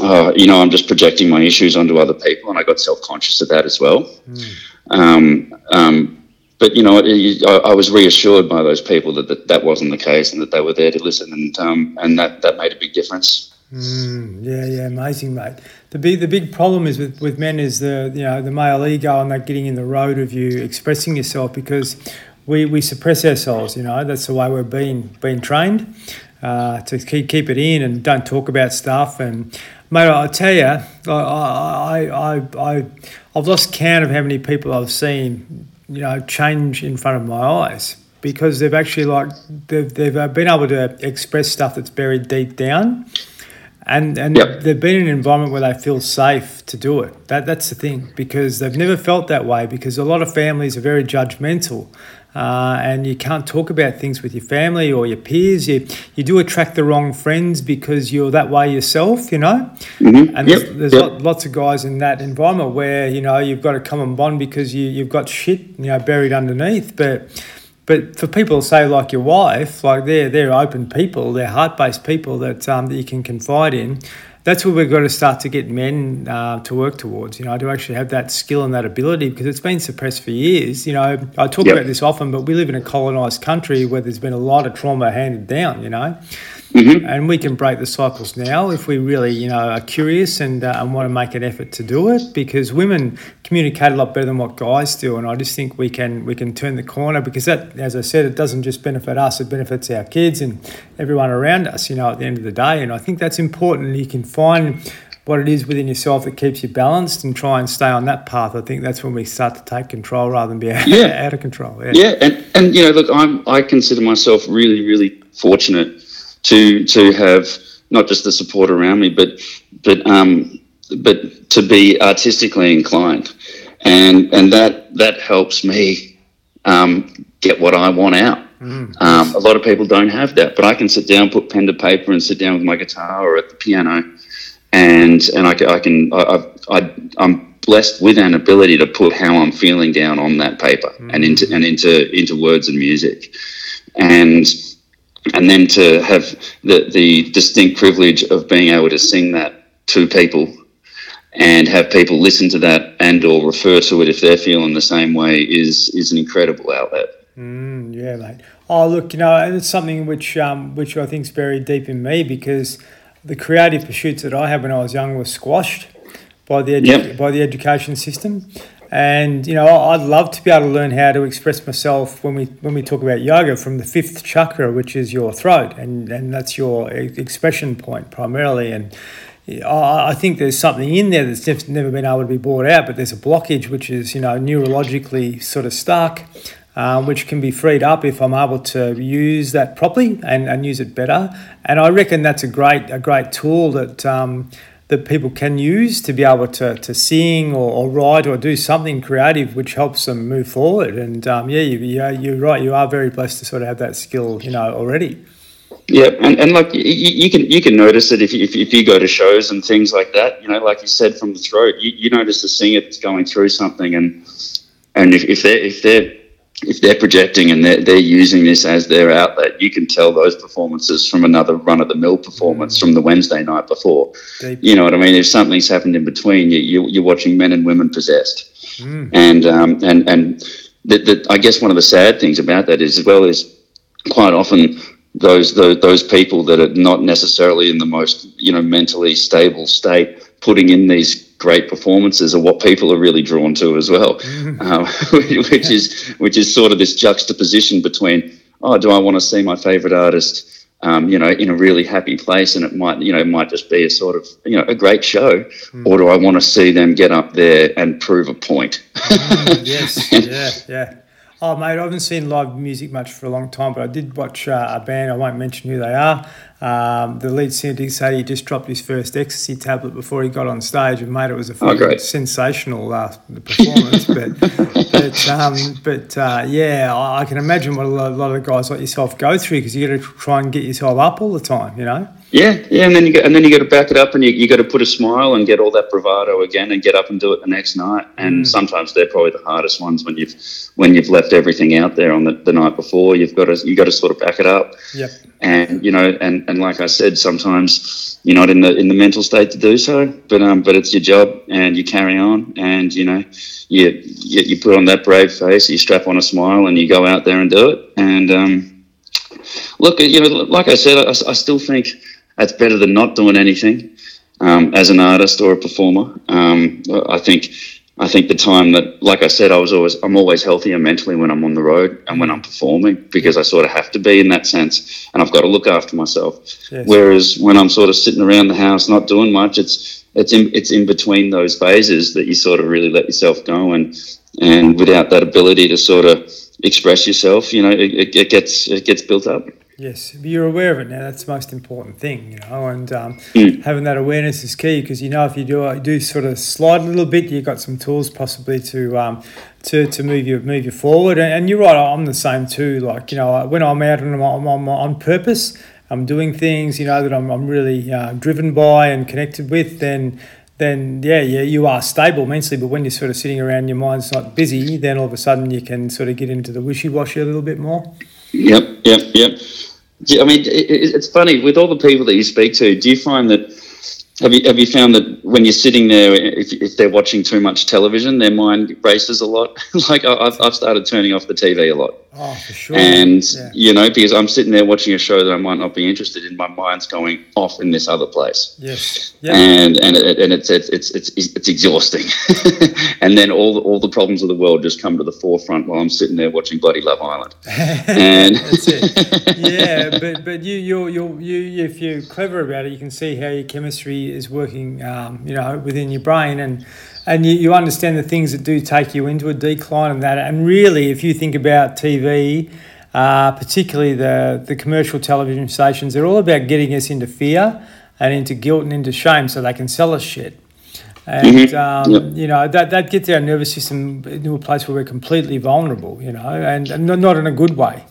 uh, you know, I'm just projecting my issues onto other people, and I got self conscious of that as well. Mm. Um, um, but you know, I, I, was reassured by those people that, that that wasn't the case, and that they were there to listen, and um, and that that made a big difference. Mm, yeah, yeah, amazing, mate. The big, the big problem is with, with men is the you know the male ego and that getting in the road of you expressing yourself because we, we suppress ourselves. You know that's the way we're being being trained uh, to keep keep it in and don't talk about stuff. And mate, I tell you, I I I I I've lost count of how many people I've seen you know change in front of my eyes because they've actually like they've, they've uh, been able to express stuff that's buried deep down and and yep. they've been in an environment where they feel safe to do it. That that's the thing because they've never felt that way because a lot of families are very judgmental. Uh, and you can't talk about things with your family or your peers. You you do attract the wrong friends because you're that way yourself, you know. Mm-hmm. And yep. there's, there's yep. lots of guys in that environment where you know you've got to come and bond because you you've got shit you know buried underneath, but but for people say like your wife, like they're they're open people, they're heart based people that um, that you can confide in. That's where we've got to start to get men uh, to work towards. You know, to actually have that skill and that ability because it's been suppressed for years. You know, I talk yep. about this often, but we live in a colonised country where there's been a lot of trauma handed down. You know, Mm-hmm. And we can break the cycles now if we really, you know, are curious and, uh, and want to make an effort to do it. Because women communicate a lot better than what guys do, and I just think we can we can turn the corner because that, as I said, it doesn't just benefit us; it benefits our kids and everyone around us. You know, at the end of the day, and I think that's important. You can find what it is within yourself that keeps you balanced and try and stay on that path. I think that's when we start to take control rather than be out, yeah. out of control. Yeah. yeah, and and you know, look, I'm I consider myself really really fortunate to to have not just the support around me, but but um, but to be artistically inclined. and and that that helps me um, get what I want out. Mm. Um, a lot of people don't have that, but I can sit down, put pen to paper, and sit down with my guitar or at the piano, and and I, I can I, I I'm blessed with an ability to put how I'm feeling down on that paper mm. and into and into into words and music, and and then to have the the distinct privilege of being able to sing that to people and have people listen to that and or refer to it if they're feeling the same way is is an incredible outlet. Mm, yeah, mate. Oh, look, you know, and it's something which um, which I think is buried deep in me because the creative pursuits that I had when I was young were squashed by the edu- yep. by the education system. And you know, I'd love to be able to learn how to express myself when we when we talk about yoga from the fifth chakra, which is your throat, and and that's your expression point primarily. And I think there's something in there that's never been able to be brought out, but there's a blockage which is, you know, neurologically sort of stuck, um, which can be freed up if I'm able to use that properly and, and use it better. And I reckon that's a great a great tool that um, that people can use to be able to, to sing or, or write or do something creative which helps them move forward. And um, yeah, you, you're right, you are very blessed to sort of have that skill, you know, already. Yeah, and, and like you, you, can you can notice it if you, if, if you go to shows and things like that. You know, like you said from the throat, you, you notice the singer that's going through something, and and if, if they're if they're if they're projecting and they're, they're using this as their outlet, you can tell those performances from another run of the mill performance from the Wednesday night before. Deep. You know what I mean? If something's happened in between, you, you, are watching men and women possessed. Mm. And, um, and, and the, the, I guess one of the sad things about that is, as well, is quite often those, those those people that are not necessarily in the most you know mentally stable state putting in these great performances are what people are really drawn to as well uh, which is which is sort of this juxtaposition between oh do I want to see my favorite artist um, you know, in a really happy place, and it might, you know, might just be a sort of, you know, a great show, mm. or do I want to see them get up there and prove a point? mm, yes, yeah, yeah. Oh, mate, I haven't seen live music much for a long time, but I did watch uh, a band. I won't mention who they are. Um, the lead singer did say he just dropped his first ecstasy tablet before he got on stage, and mate, it was a oh, sensational uh, performance. but but, um, but uh, yeah, I, I, can imagine what a lot, a lot of guys like yourself go through because you got to try and get yourself up all the time, you know. Yeah, yeah, and then you get, and then you got to back it up, and you, you got to put a smile and get all that bravado again, and get up and do it the next night. And mm. sometimes they're probably the hardest ones when you've when you've left everything out there on the, the night before. You've got to you got to sort of back it up. Yep. And you know, and, and like I said, sometimes you're not in the in the mental state to do so, but um, but it's your job, and you carry on, and you know, you you, you put on that brave face, you strap on a smile, and you go out there and do it. And um, look, you know, like I said, I, I still think that's better than not doing anything um, as an artist or a performer. Um, I think I think the time that, like I said, I was always I'm always healthier mentally when I'm on the road and when I'm performing because I sort of have to be in that sense, and I've got to look after myself. Yes. Whereas when I'm sort of sitting around the house not doing much, it's it's in it's in between those phases that you sort of really let yourself go and and without that ability to sort of express yourself, you know, it, it gets it gets built up. Yes, but you're aware of it now. That's the most important thing, you know. And um, mm. having that awareness is key because you know if you do you do sort of slide a little bit, you've got some tools possibly to um, to, to move you move you forward. And, and, you're right, I'm the same too. Like you know, when I'm out and I'm, I'm, I'm on purpose, I'm doing things you know that I'm, I'm really uh, driven by and connected with. Then then yeah, yeah, you are stable mentally. But when you're sort of sitting around, your mind's not busy. Then all of a sudden you can sort of get into the wishy washy a little bit more. Yep, yep, yep. I mean, it's funny with all the people that you speak to. Do you find that have you have you found that when you're sitting there, if, if they're watching too much television, their mind races a lot? like I've I've started turning off the TV a lot. Oh, for sure. And yeah. you know, because I'm sitting there watching a show that I might not be interested in, my mind's going off in this other place. Yes. Yeah. And and it, and it's it's it's it's, it's exhausting. and then all the, all the problems of the world just come to the forefront while I'm sitting there watching bloody Love Island. and that's it. Yeah, but but you you you you if you're clever about it, you can see how your chemistry is working, um, you know, within your brain, and and you, you understand the things that do take you into a decline and that. And really, if you think about TV, uh, particularly the the commercial television stations, they're all about getting us into fear and into guilt and into shame, so they can sell us shit. and mm-hmm. um, yep. you know that that gets our nervous system into a place where we're completely vulnerable. You know, and, and not in a good way.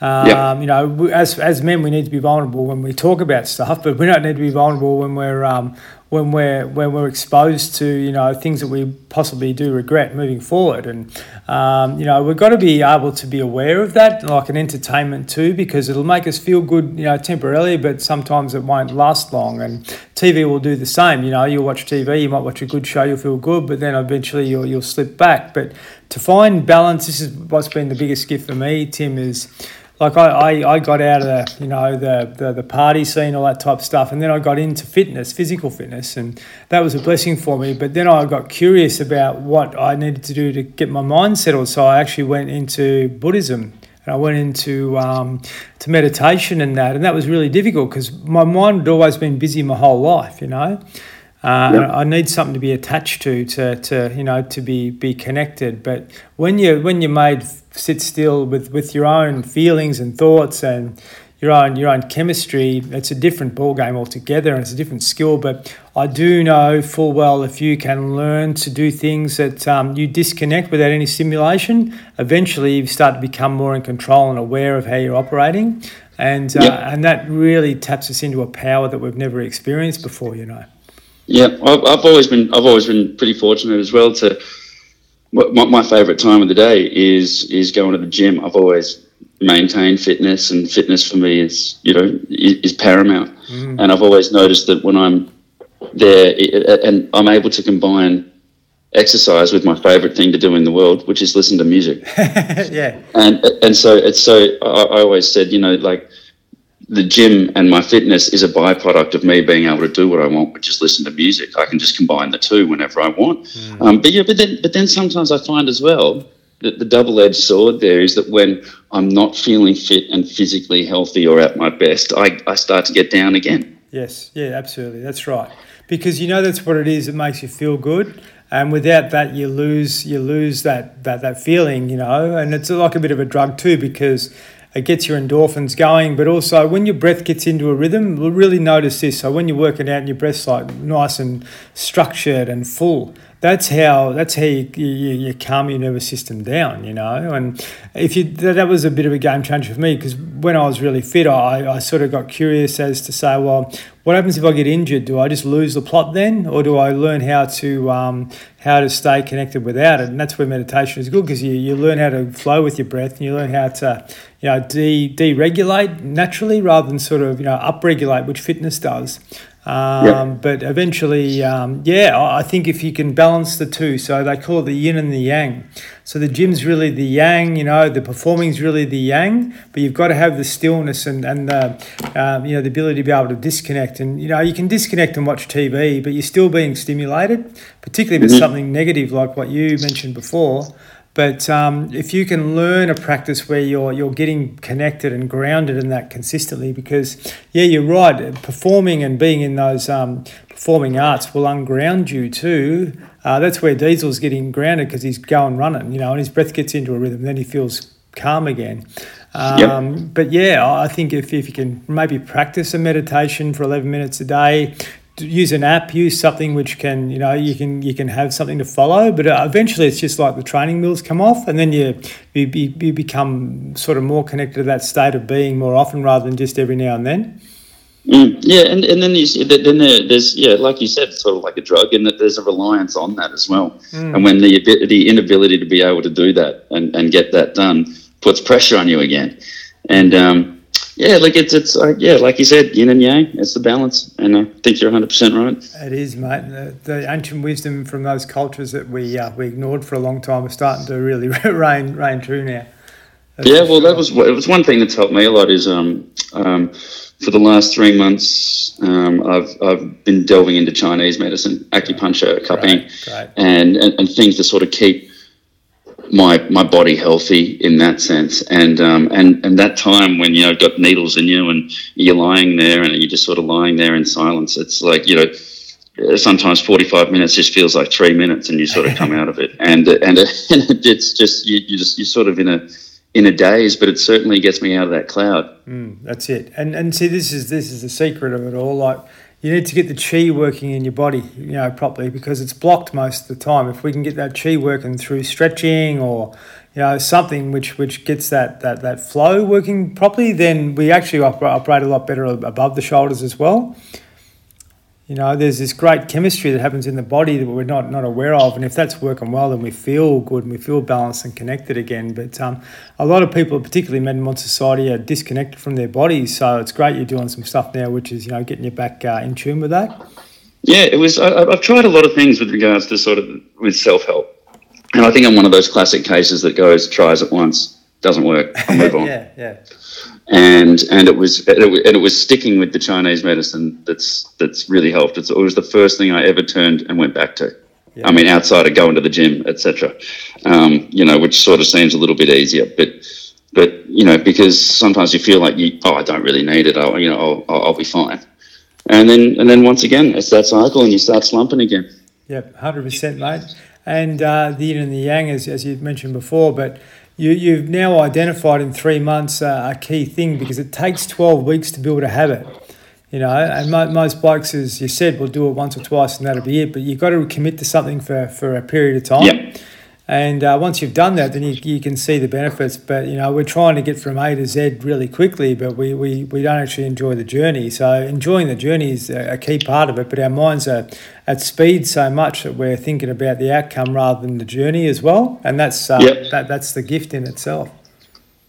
Um, yep. You know, as as men, we need to be vulnerable when we talk about stuff, but we don't need to be vulnerable when we're um, when we're when we're exposed to you know things that we possibly do regret moving forward, and um, you know we've got to be able to be aware of that, like an entertainment too, because it'll make us feel good, you know, temporarily, but sometimes it won't last long. And TV will do the same. You know, you'll watch TV, you might watch a good show, you'll feel good, but then eventually you'll you'll slip back. But to find balance, this is what's been the biggest gift for me, Tim, is like I, I, I got out of the you know the, the the party scene all that type of stuff and then I got into fitness physical fitness and that was a blessing for me. But then I got curious about what I needed to do to get my mind settled so I actually went into Buddhism and I went into um, to meditation and that and that was really difficult because my mind had always been busy my whole life you know uh, yep. I need something to be attached to, to, to you know, to be be connected. But when you when you're made sit still with, with your own feelings and thoughts and your own your own chemistry, it's a different ball game altogether, and it's a different skill. But I do know full well if you can learn to do things that um, you disconnect without any stimulation, eventually you start to become more in control and aware of how you're operating, and uh, yep. and that really taps us into a power that we've never experienced before. You know. Yeah, I've, I've always been I've always been pretty fortunate as well to. My, my favorite time of the day is is going to the gym. I've always maintained fitness, and fitness for me is you know is, paramount. Mm. And I've always noticed that when I'm there, and I'm able to combine exercise with my favorite thing to do in the world, which is listen to music. yeah. And and so it's so I, I always said you know like the gym and my fitness is a byproduct of me being able to do what I want, which is listen to music. I can just combine the two whenever I want. Mm. Um, but yeah, but then but then sometimes I find as well that the double-edged sword there is that when I'm not feeling fit and physically healthy or at my best, I, I start to get down again. Yes, yeah, absolutely. That's right. Because you know that's what it is. It makes you feel good and without that you lose you lose that that that feeling you know and it's like a bit of a drug too because it gets your endorphins going, but also when your breath gets into a rhythm, we'll really notice this. So when you're working out and your breath's like nice and structured and full, that's how that's how you, you, you, calm your nervous system down, you know. And if you that was a bit of a game changer for me because when I was really fit, I, I sort of got curious as to say, well, what happens if I get injured? Do I just lose the plot then, or do I learn how to um, how to stay connected without it? And that's where meditation is good because you, you learn how to flow with your breath and you learn how to you know de deregulate naturally rather than sort of you know upregulate, which fitness does. Um, yep. But eventually, um, yeah, I think if you can balance the two, so they call it the yin and the yang. So the gym's really the yang, you know, the performing's really the yang, but you've got to have the stillness and, and the, um, you know, the ability to be able to disconnect. And, you know, you can disconnect and watch TV, but you're still being stimulated, particularly if it's mm-hmm. something negative like what you mentioned before. But um, if you can learn a practice where you're you're getting connected and grounded in that consistently, because yeah, you're right. Performing and being in those um, performing arts will unground you too. Uh, that's where Diesel's getting grounded because he's going running, you know, and his breath gets into a rhythm. Then he feels calm again. Um, yep. But yeah, I think if, if you can maybe practice a meditation for 11 minutes a day, use an app, use something which can, you know, you can you can have something to follow. But uh, eventually, it's just like the training wheels come off, and then you you, you become sort of more connected to that state of being more often rather than just every now and then. Mm, yeah, and, and then you see then there, there's yeah, like you said, sort of like a drug, and that there's a reliance on that as well. Mm. And when the the inability to be able to do that and, and get that done puts pressure on you again, and um, yeah, like it's it's uh, yeah, like you said, yin and yang. It's the balance, and I think you're 100 percent right. It is, mate. The, the, ancient wisdom from those cultures that we uh, we ignored for a long time is starting to really reign reign true now. That's yeah, well, sure. that was it was one thing that's helped me a lot. Is um um for the last three months, um, I've I've been delving into Chinese medicine, acupuncture, cupping, right, right. And, and and things to sort of keep my my body healthy in that sense. And um, and and that time when you know got needles in you and you're lying there and you're just sort of lying there in silence. It's like you know sometimes 45 minutes just feels like three minutes and you sort of come out of it and and, and it's just you, you just you're sort of in a in a daze but it certainly gets me out of that cloud mm, that's it and and see this is this is the secret of it all like you need to get the chi working in your body, you know, properly because it's blocked most of the time. If we can get that chi working through stretching or you know something which which gets that that, that flow working properly, then we actually operate, operate a lot better above the shoulders as well. You know, there's this great chemistry that happens in the body that we're not, not aware of. And if that's working well, then we feel good and we feel balanced and connected again. But um, a lot of people, particularly men in modern society, are disconnected from their bodies. So it's great you're doing some stuff now, which is, you know, getting you back uh, in tune with that. Yeah, it was. I, I've tried a lot of things with regards to sort of with self help. And I think I'm one of those classic cases that goes, tries it once, doesn't work, I'll move on. yeah, yeah and and it was and it, was sticking with the Chinese medicine that's that's really helped. It's, it was the first thing I ever turned and went back to. Yeah. I mean, outside of going to the gym, etc. Um, you know, which sort of seems a little bit easier, but but you know, because sometimes you feel like you, oh, I don't really need it. I'll, you know, I'll, I'll be fine. And then and then once again, it's that cycle, and you start slumping again. Yep, hundred percent, mate. And uh, the yin and the yang, as as you mentioned before, but you, you've now identified in three months uh, a key thing because it takes 12 weeks to build a habit. You know, and mo- most blokes, as you said, will do it once or twice and that'll be it. But you've got to commit to something for, for a period of time. Yep. And uh, once you've done that, then you, you can see the benefits. But, you know, we're trying to get from A to Z really quickly, but we, we, we don't actually enjoy the journey. So enjoying the journey is a, key part of it. But our minds are at speed so much that we're thinking about the outcome rather than the journey as well. And that's, uh, yep. that, that's the gift in itself.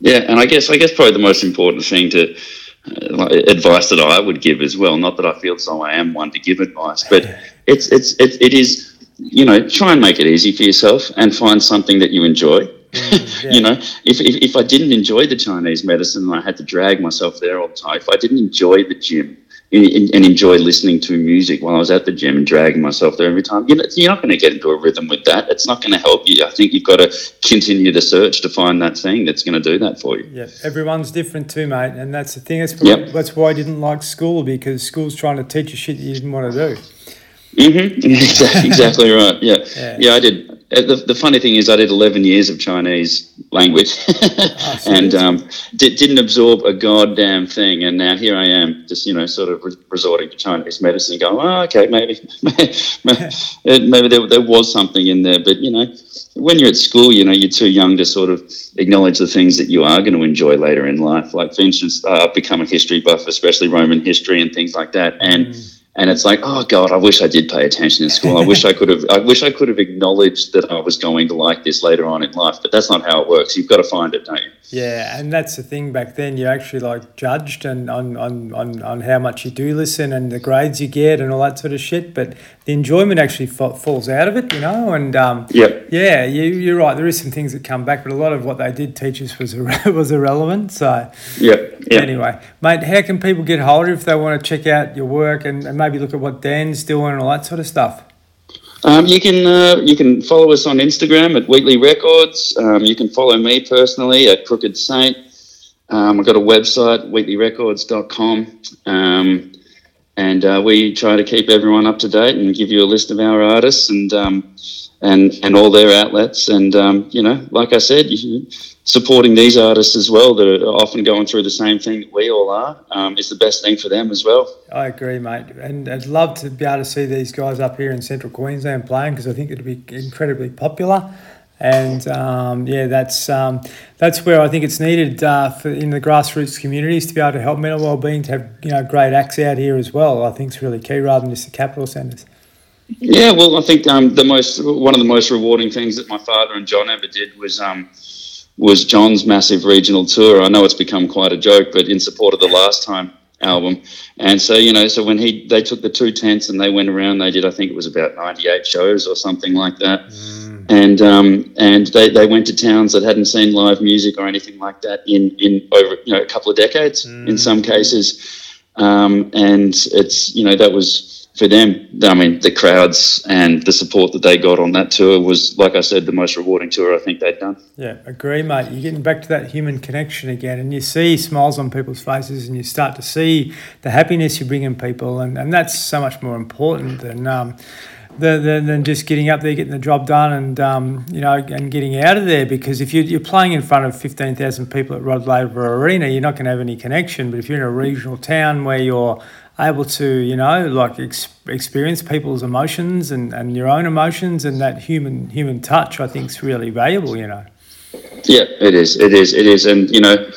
Yeah, and I guess I guess probably the most important thing to uh, advice that I would give as well. Not that I feel so I am one to give advice, but it's it's it, it is you know, try and make it easy for yourself and find something that you enjoy. Mm, yeah. you know, if, if, if I didn't enjoy the Chinese medicine and I had to drag myself there all the time, if I didn't enjoy the gym and, and enjoy listening to music while I was at the gym and dragging myself there every time, you know, you're not going to get into a rhythm with that. It's not going to help you. I think you've got to continue the search to find that thing that's going to do that for you. Yeah, everyone's different too, mate. And that's the thing. That's, yep. that's why I didn't like school because school's trying to teach you shit you didn't want to do. Mm-hmm. Exactly, exactly right. Yeah. yeah. yeah, I did. Uh, the, the funny thing is, I did 11 years of Chinese language oh, and um, did, not absorb a goddamn thing. And now here I am, just, you know, sort of re- resorting to Chinese medicine, going, oh, okay, maybe, maybe maybe there, there was something in there. But, you know, when you're at school, you know, you're too young to sort of acknowledge the things that you are going to enjoy later in life. Like, for instance, uh, I've become a history buff, especially Roman history and things like that. And mm and it's like oh god i wish i did pay attention in school. I wish i could have i wish i could have acknowledged that i was going to like this later on in life. But that's not how it works. You've got to find it don't you? Yeah and that's the thing. Back then you actually like judged and on, on, on, on how much you do listen and the grades you get and all that sort of shit. But the enjoyment actually falls out of it you know and um, yep. yeah you, you're right there is some things that come back but a lot of what they did teach us was, was irrelevant so yeah yep. anyway mate how can people get hold of you if they want to check out your work and, and maybe look at what dan's doing and all that sort of stuff um, you can uh, you can follow us on Instagram at Wheatley Records. Um, you can follow me personally at Crooked Saint. Um, I've got a website, wheatleyrecords.com, um, and uh, we try to keep everyone up to date and give you a list of our artists and um, and and all their outlets. And um, you know, like I said, supporting these artists as well that are often going through the same thing that we all are um, is the best thing for them as well. I agree, mate. And I'd love to be able to see these guys up here in central Queensland playing because I think it'd be incredibly popular. And um, yeah, that's um, that's where I think it's needed uh, for in the grassroots communities to be able to help mental well-being to have you know great acts out here as well. I think it's really key rather than just the capital centres. Yeah, well, I think um, the most one of the most rewarding things that my father and John ever did was um, was John's massive regional tour. I know it's become quite a joke, but in support of the last time album. And so, you know, so when he they took the two tents and they went around, they did I think it was about ninety eight shows or something like that. Mm. And um, and they, they went to towns that hadn't seen live music or anything like that in, in over you know a couple of decades mm. in some cases. Um, and it's you know that was for them, I mean, the crowds and the support that they got on that tour was, like I said, the most rewarding tour I think they'd done. Yeah, agree, mate. You're getting back to that human connection again, and you see smiles on people's faces, and you start to see the happiness you bring in people, and, and that's so much more important than. Um, than, than just getting up there, getting the job done, and um, you know, and getting out of there. Because if you're, you're playing in front of fifteen thousand people at Rod Laver Arena, you're not going to have any connection. But if you're in a regional town where you're able to, you know, like ex- experience people's emotions and, and your own emotions and that human human touch, I think is really valuable, you know. Yeah, it is. It is. It is. And, you know,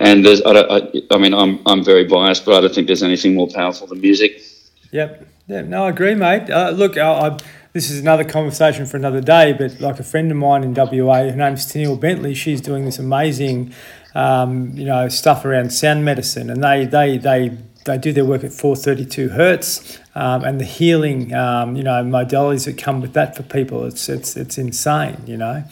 and there's, I, I, I mean, I'm, I'm very biased, but I don't think there's anything more powerful than music. Yep. Yeah, no, I agree, mate. Uh, look, I, I, this is another conversation for another day, but like a friend of mine in WA, her name's Tennille Bentley, she's doing this amazing, um, you know, stuff around sound medicine, and they, they, they, they do their work at 432 hertz, um, and the healing, um, you know, modalities that come with that for people, it's, it's, it's insane, you know.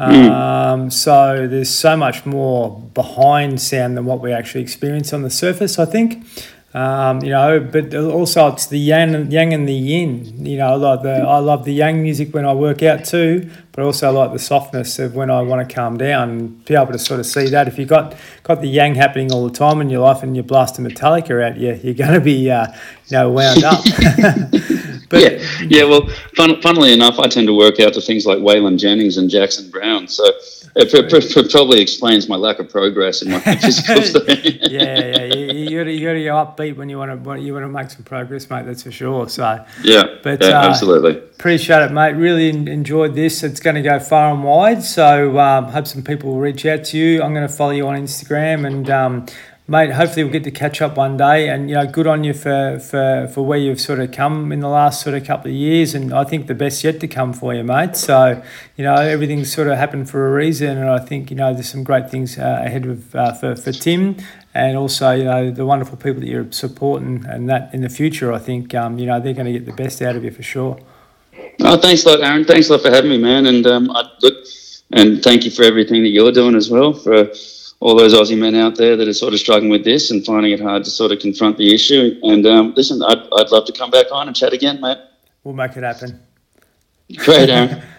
Um, so there's so much more behind sound than what we actually experience on the surface, I think. Um, you know, but also it's the yang, yang and the yin. You know, like the I love the yang music when I work out too, but also I like the softness of when I want to calm down and be able to sort of see that. If you got got the yang happening all the time in your life and you're blasting Metallica out, you you're going to be uh, you know wound up. but, yeah, yeah. Well, fun, funnily enough, I tend to work out to things like Waylon Jennings and Jackson Browne, So it, probably explains my lack of progress in my physical yeah, yeah, you, you got to you got to go upbeat when you want to you want to make some progress, mate. That's for sure. So yeah, but yeah, uh, absolutely appreciate it, mate. Really enjoyed this. It's going to go far and wide. So um, hope some people will reach out to you. I'm going to follow you on Instagram and. Um, mate, hopefully we'll get to catch up one day. And you know, good on you for, for, for where you've sort of come in the last sort of couple of years. And I think the best yet to come for you, mate. So you know, everything's sort of happened for a reason, and I think you know there's some great things uh, ahead of uh, for for Tim. And also, you know, the wonderful people that you're supporting, and that in the future, I think, um, you know, they're going to get the best out of you for sure. Oh, thanks a lot, Aaron. Thanks a lot for having me, man. And um, I, look, and thank you for everything that you're doing as well for all those Aussie men out there that are sort of struggling with this and finding it hard to sort of confront the issue. And um, listen, I'd, I'd love to come back on and chat again, mate. We'll make it happen. Great, Aaron.